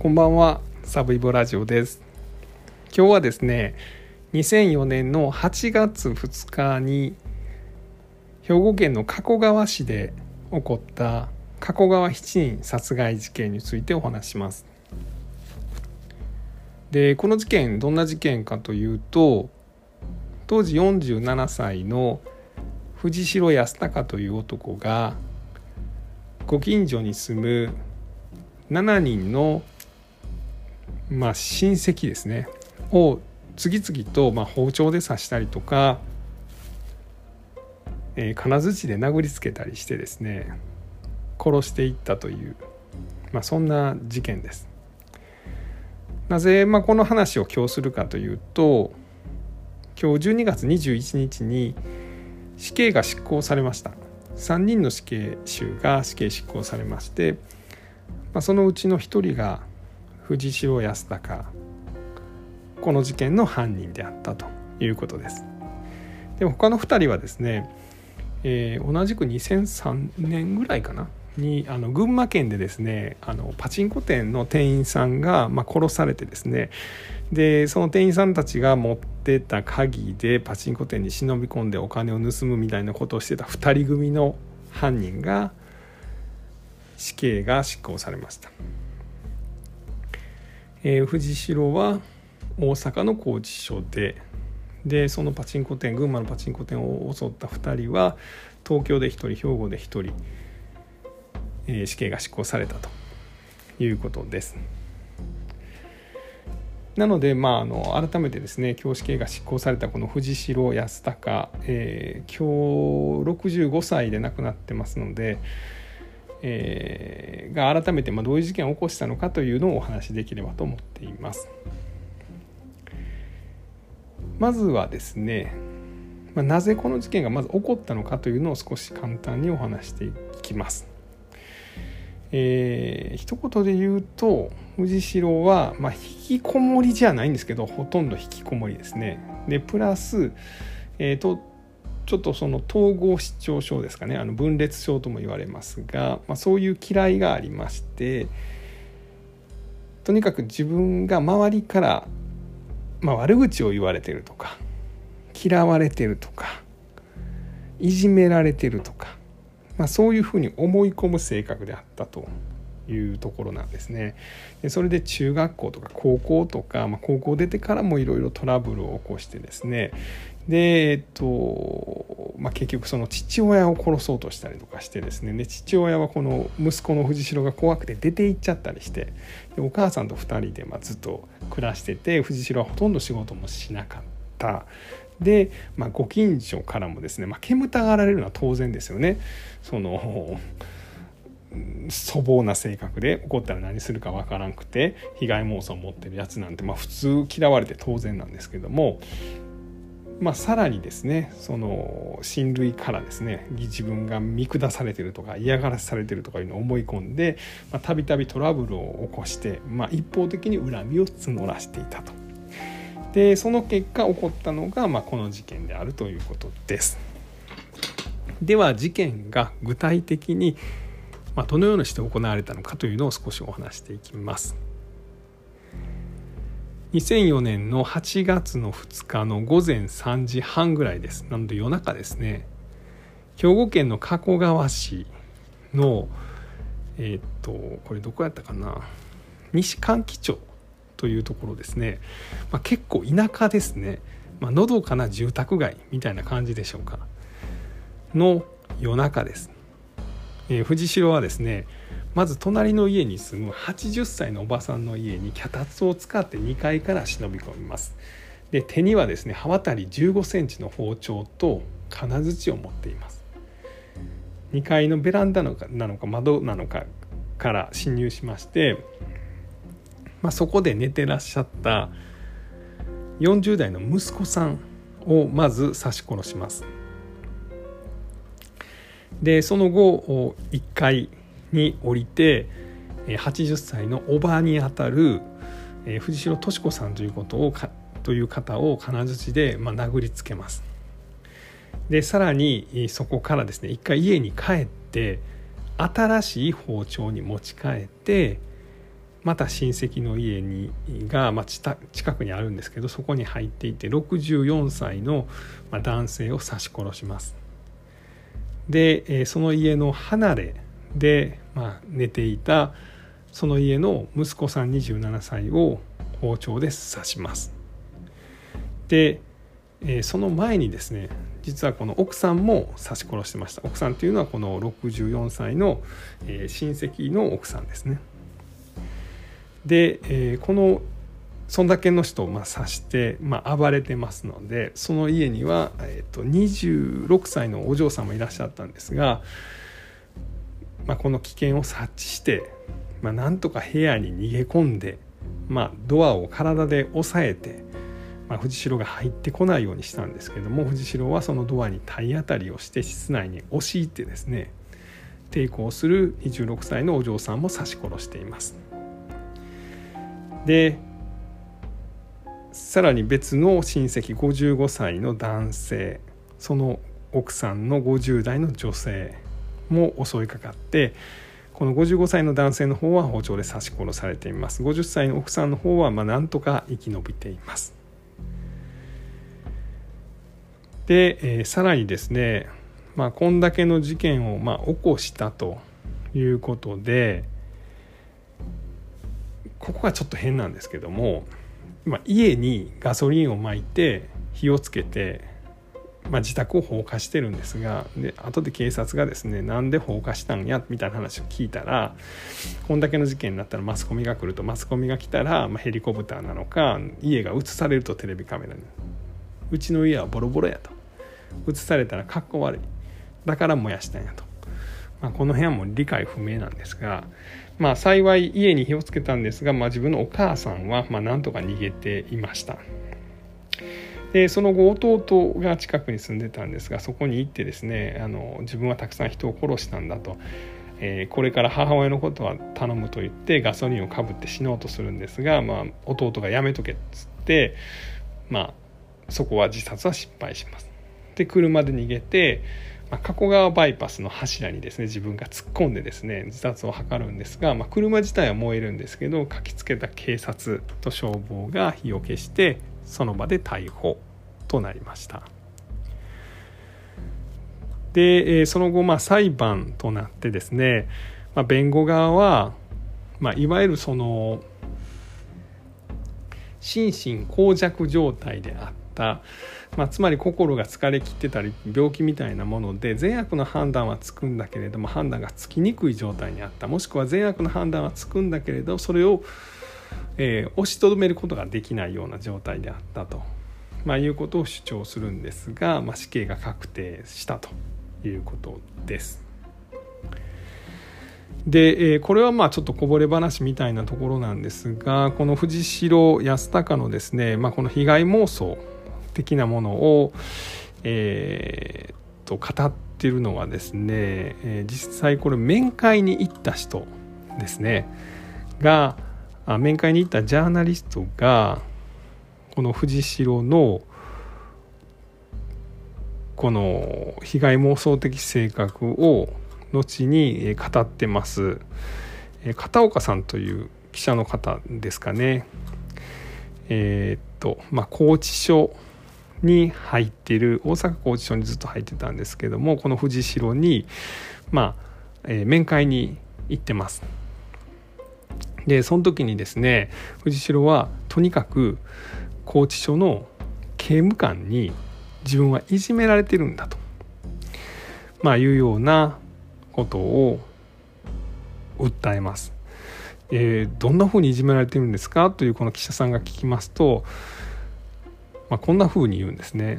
こんばんはサブイボラジオです。今日はですね2004年の8月2日に兵庫県の加古川市で起こった加古川7人殺害事件についてお話します。でこの事件どんな事件かというと当時47歳の藤代康隆という男がご近所に住む7人のまあ、親戚ですねを次々とまあ包丁で刺したりとか、えー、金槌で殴りつけたりしてですね殺していったという、まあ、そんな事件です。なぜ、まあ、この話を今日するかというと今日12月21日に死刑が執行されました3人の死刑囚が死刑執行されまして、まあ、そのうちの1人が藤代康隆この事件の犯人であったということです。でも他の2人はですね、えー、同じく2003年ぐらいかな？にあの群馬県でですねあのパチンコ店の店員さんが、まあ、殺されてですねでその店員さんたちが持ってた鍵でパチンコ店に忍び込んでお金を盗むみたいなことをしてた2人組の犯人が死刑が執行されました。えー、藤代は大阪の拘置所ででそのパチンコ店群馬のパチンコ店を襲った2人は東京で1人兵庫で1人、えー、死刑が執行されたということです。なので、まあ、あの改めてですね今日死刑が執行されたこの藤代康隆、えー、今日65歳で亡くなってますので、えー、が改めてまどういう事件を起こしたのかというのをお話しできればと思っています。まずはですね、まあ、なぜこの事件がまず起こったのかというのを少し簡単にお話していきます。えー、一言で言うと藤代は、まあ、引きこもりじゃないんですけどほとんど引きこもりですね。でプラス、えーとちょっとその統合失調症ですかねあの分裂症とも言われますが、まあ、そういう嫌いがありましてとにかく自分が周りから、まあ、悪口を言われてるとか嫌われてるとかいじめられてるとか、まあ、そういうふうに思い込む性格であったというところなんですね。でそれで中学校とか高校とか、まあ、高校出てからもいろいろトラブルを起こしてですねでえっとまあ、結局その父親を殺そうとしたりとかしてですね。で父親はこの息子の藤代が怖くて出て行っちゃったりしてでお母さんと2人でまずっと暮らしてて藤代はほとんど仕事もしなかった。で、まあ、ご近所からもですね、まあ、煙たがられるのは当然ですよね。その粗暴な性格で怒ったら何するかわからんくて被害妄想を持ってるやつなんて、まあ、普通嫌われて当然なんですけども。まあ、さらにですねその親類からですね自分が見下されてるとか嫌がらせされてるとかいうのを思い込んでたびたびトラブルを起こして、まあ、一方的に恨みを募らせていたと。でその結果起こったのが、まあ、この事件であるということです。では事件が具体的に、まあ、どのようにして行われたのかというのを少しお話していきます。2004年の8月の2日の午前3時半ぐらいです。なので夜中ですね。兵庫県の加古川市のえー、っとこれどこやったかな。西関木町というところですね、まあ、結構田舎ですね、まあのどかな住宅街みたいな感じでしょうか。の夜中です、えー、藤代はですねまず隣の家に住む80歳のおばさんの家に脚立を使って2階から忍び込みます。で手にはですね刃渡り15センチの包丁と金槌を持っています。2階のベランダのかなのか窓なのかから侵入しまして、まあ、そこで寝てらっしゃった40代の息子さんをまず刺し殺します。でその後1階に降りて80歳のおばにあたる藤代敏子さんということをという方を金槌で、まあ、殴りつけます。でさらにそこからですね一回家に帰って新しい包丁に持ち帰ってまた親戚の家にが、まあ、近くにあるんですけどそこに入っていて64歳の、男性を刺し殺します。で、その家の離れで、まあ、寝ていたその家の息子さん27歳を包丁で刺します。で、えー、その前にですね実はこの奥さんも刺し殺してました奥さんというのはこの64歳の、えー、親戚の奥さんですね。で、えー、このそんだけの人をまあ刺して、まあ、暴れてますのでその家には、えー、と26歳のお嬢さんもいらっしゃったんですが、まあ、この危険を察知して、まあ、なんとか部屋に逃げ込んで、まあ、ドアを体で押さえて、まあ、藤代が入ってこないようにしたんですけども藤代はそのドアに体当たりをして室内に押し入ってですね抵抗する26歳のお嬢さんも刺し殺しています。でさらに別の親戚55歳の男性その奥さんの50代の女性も襲いかかってこの55歳の男性の方は包丁で刺し殺されています。50歳の奥さんの方はまあなんとか生き延びています。で、えー、さらにですね、まあ、こんだけの事件をまあ起こしたということでここがちょっと変なんですけども、まあ、家にガソリンをまいて火をつけて、まあ、自宅を放火してるんですがで後で警察がですねなんで放火したんやみたいな話を聞いたらこんだけの事件になったらマスコミが来るとマスコミが来たら、まあ、ヘリコプターなのか家が映されるとテレビカメラに。うちの家はボロボロやと。映されたらかっこ悪い。だから燃やしたんやと、まあ、この辺はも理解不明なんですがまあ幸い家に火をつけたんですが、まあ、自分のお母さんはまあなんとか逃げていました。でその後弟が近くに住んでたんですがそこに行ってですねあの自分はたくさん人を殺したんだと、えー、これから母親のことは頼むと言ってガソリンをかぶって死のうとするんですが、まあ、弟がやめとけっつって、まあ、そこは自殺は失敗します。で車で逃げてまあ、加古川バイパスの柱にですね自分が突っ込んでですね自殺を図るんですが、まあ、車自体は燃えるんですけど駆けつけた警察と消防が火を消してその場で逮捕となりました。でその後まあ裁判となってですね、まあ、弁護側は、まあ、いわゆるその心神耗弱状態であった、まあ、つまり心が疲れきってたり病気みたいなもので善悪の判断はつくんだけれども判断がつきにくい状態にあったもしくは善悪の判断はつくんだけれどそれを、えー、押しとどめることができないような状態であったと、まあ、いうことを主張するんですが、まあ、死刑が確定したということです。で、えー、これはまあちょっとこぼれ話みたいなところなんですがこの藤代康隆のですね、まあ、この被害妄想的なものを、えー、と語ってるのはですね、えー、実際これ面会に行った人ですねが面会に行ったジャーナリストがこの藤代のこの被害妄想的性格を後に語ってます。片岡さんという記者の方ですかね。えー、っとまあ拘置所に入ってる大阪拘置所にずっと入ってたんですけどもこの藤代にまあ、えー、面会に行ってます。でその時にですね藤代はとにかく拘置所の刑務官に自分はいじめられてるんだと、まあ、いうようなことを訴えます。えー、どんなふうにいじめられてるんですか？というこの記者さんが聞きますとまあ、こんな風に言うんですね。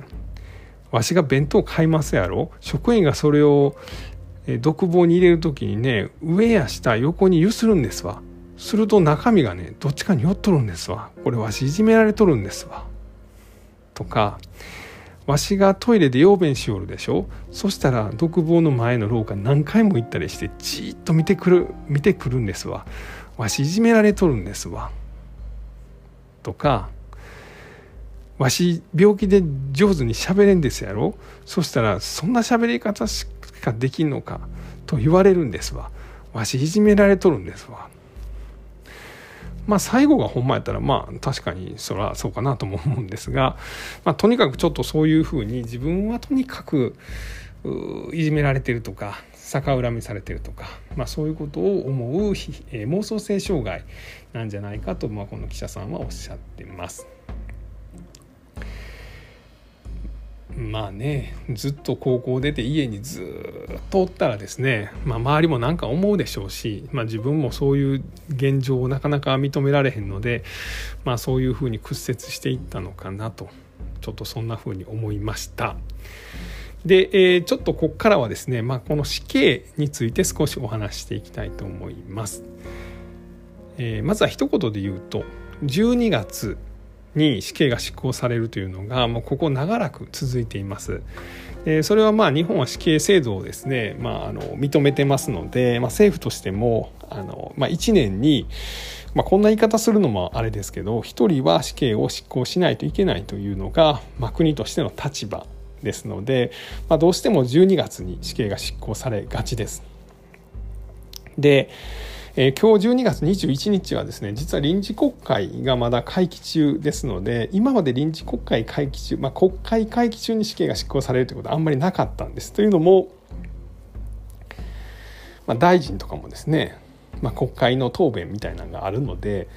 わしが弁当買いますやろ？職員がそれを独房に入れる時にね上や下横に揺するんですわすると中身がねどっちかに寄っとるんですわ。これわしいじめられとるんですわ。とかわしがトイレで用便しおるでしょ。そしたら独房の前の廊下何回も行ったりしてじーっと見てくる見てくるんですわ。わしいじめられとるんですわ。とかわし病気で上手に喋れんですやろ。そしたらそんな喋り方しかできんのかと言われるんですわ。わしいじめられとるんですわ。まあ最後がほんまやったらまあ確かにそらそうかなとも思うんですが、まあ、とにかくちょっとそういうふうに自分はとにかくいじめられてるとか逆恨みされてるとか、まあ、そういうことを思う、えー、妄想性障害なんじゃないかと、まあ、この記者さんはおっしゃってます。まあねずっと高校出て家にずっとおったらですね、まあ、周りも何か思うでしょうし、まあ、自分もそういう現状をなかなか認められへんので、まあ、そういうふうに屈折していったのかなとちょっとそんなふうに思いました。で、えー、ちょっとここからはですね、まあ、この死刑について少しお話していきたいと思います。えー、まずは一言で言うと12月に死刑が執行されるというのがもうここ長らく続いています。でそれはまあ日本は死刑制度をですね、まあ、あの認めてますので、まあ、政府としてもあの、まあ、1年に、まあ、こんな言い方するのもあれですけど1人は死刑を執行しないといけないというのが、まあ、国としての立場ですので、まあ、どうしても12月に死刑が執行されがちです。でえー、今日12月21日はですね実は臨時国会がまだ会期中ですので今まで臨時国会会期中、まあ、国会会期中に死刑が執行されるということはあんまりなかったんです。というのも、まあ、大臣とかもですね、まあ、国会の答弁みたいなのがあるので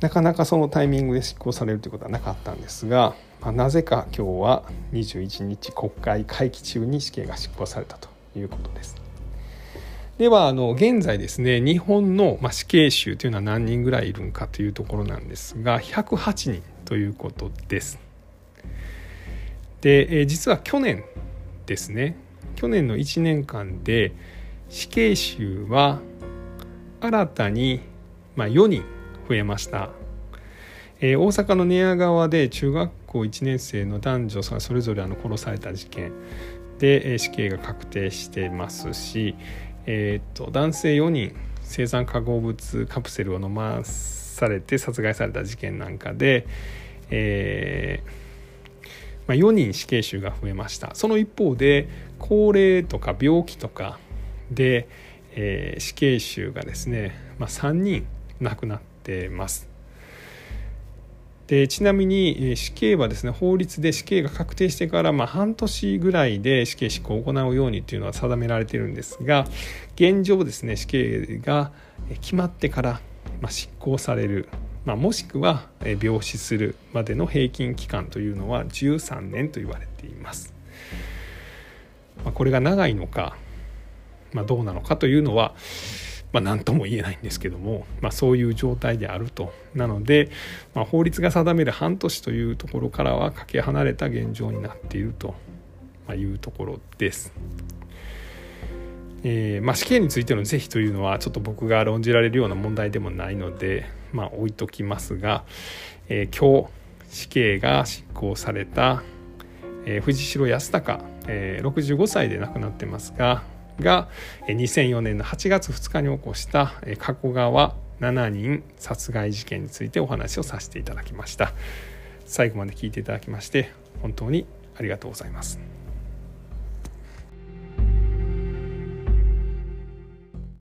なかなかそのタイミングで執行されるということはなかったんですが、まあ、なぜか今日は21日国会会期中に死刑が執行されたということです。ではあの現在ですね日本の、ま死刑囚というのは何人ぐらいいるんかというところなんですが108人ということです。で、え実は去年ですね去年の1年間で死刑囚は新たに、ま4人増えました。え、大阪の寝屋川で中学校1年生の男女さそれぞれあの殺された事件で、死刑が確定してますし、えーと、男性4人生産化合物カプセルを飲まされて殺害された事件なんかで、えー、まあ、4人死刑囚が増えました。その一方で高齢とか病気とかで、えー、死刑囚がですね、まあ、3人亡くなってます。でちなみに死刑はですね法律で死刑が確定してからま半年ぐらいで死刑執行を行うようにというのは定められているんですが現状ですね死刑が決まってからま執行される、まあ、もしくは病死するまでの平均期間というのは13年と言われています。まあ、これが長いのか、まあ、どうなのかというのはまあ、何とも言えないんですけども、まあ、そういう状態であるとなので、まあ、法律が定める半年というところからはかけ離れた現状になっているというところです。えーまあ、死刑についての是非というのはちょっと僕が論じられるような問題でもないので、まあ、置いときますが、えー、今日死刑が執行された、えー、藤代康隆、えー、65歳で亡くなってますがが2004年の8月2日に起こした加古川7人殺害事件についてお話をさせていただきました。最後まで聞いていただきまして本当にありがとうございます。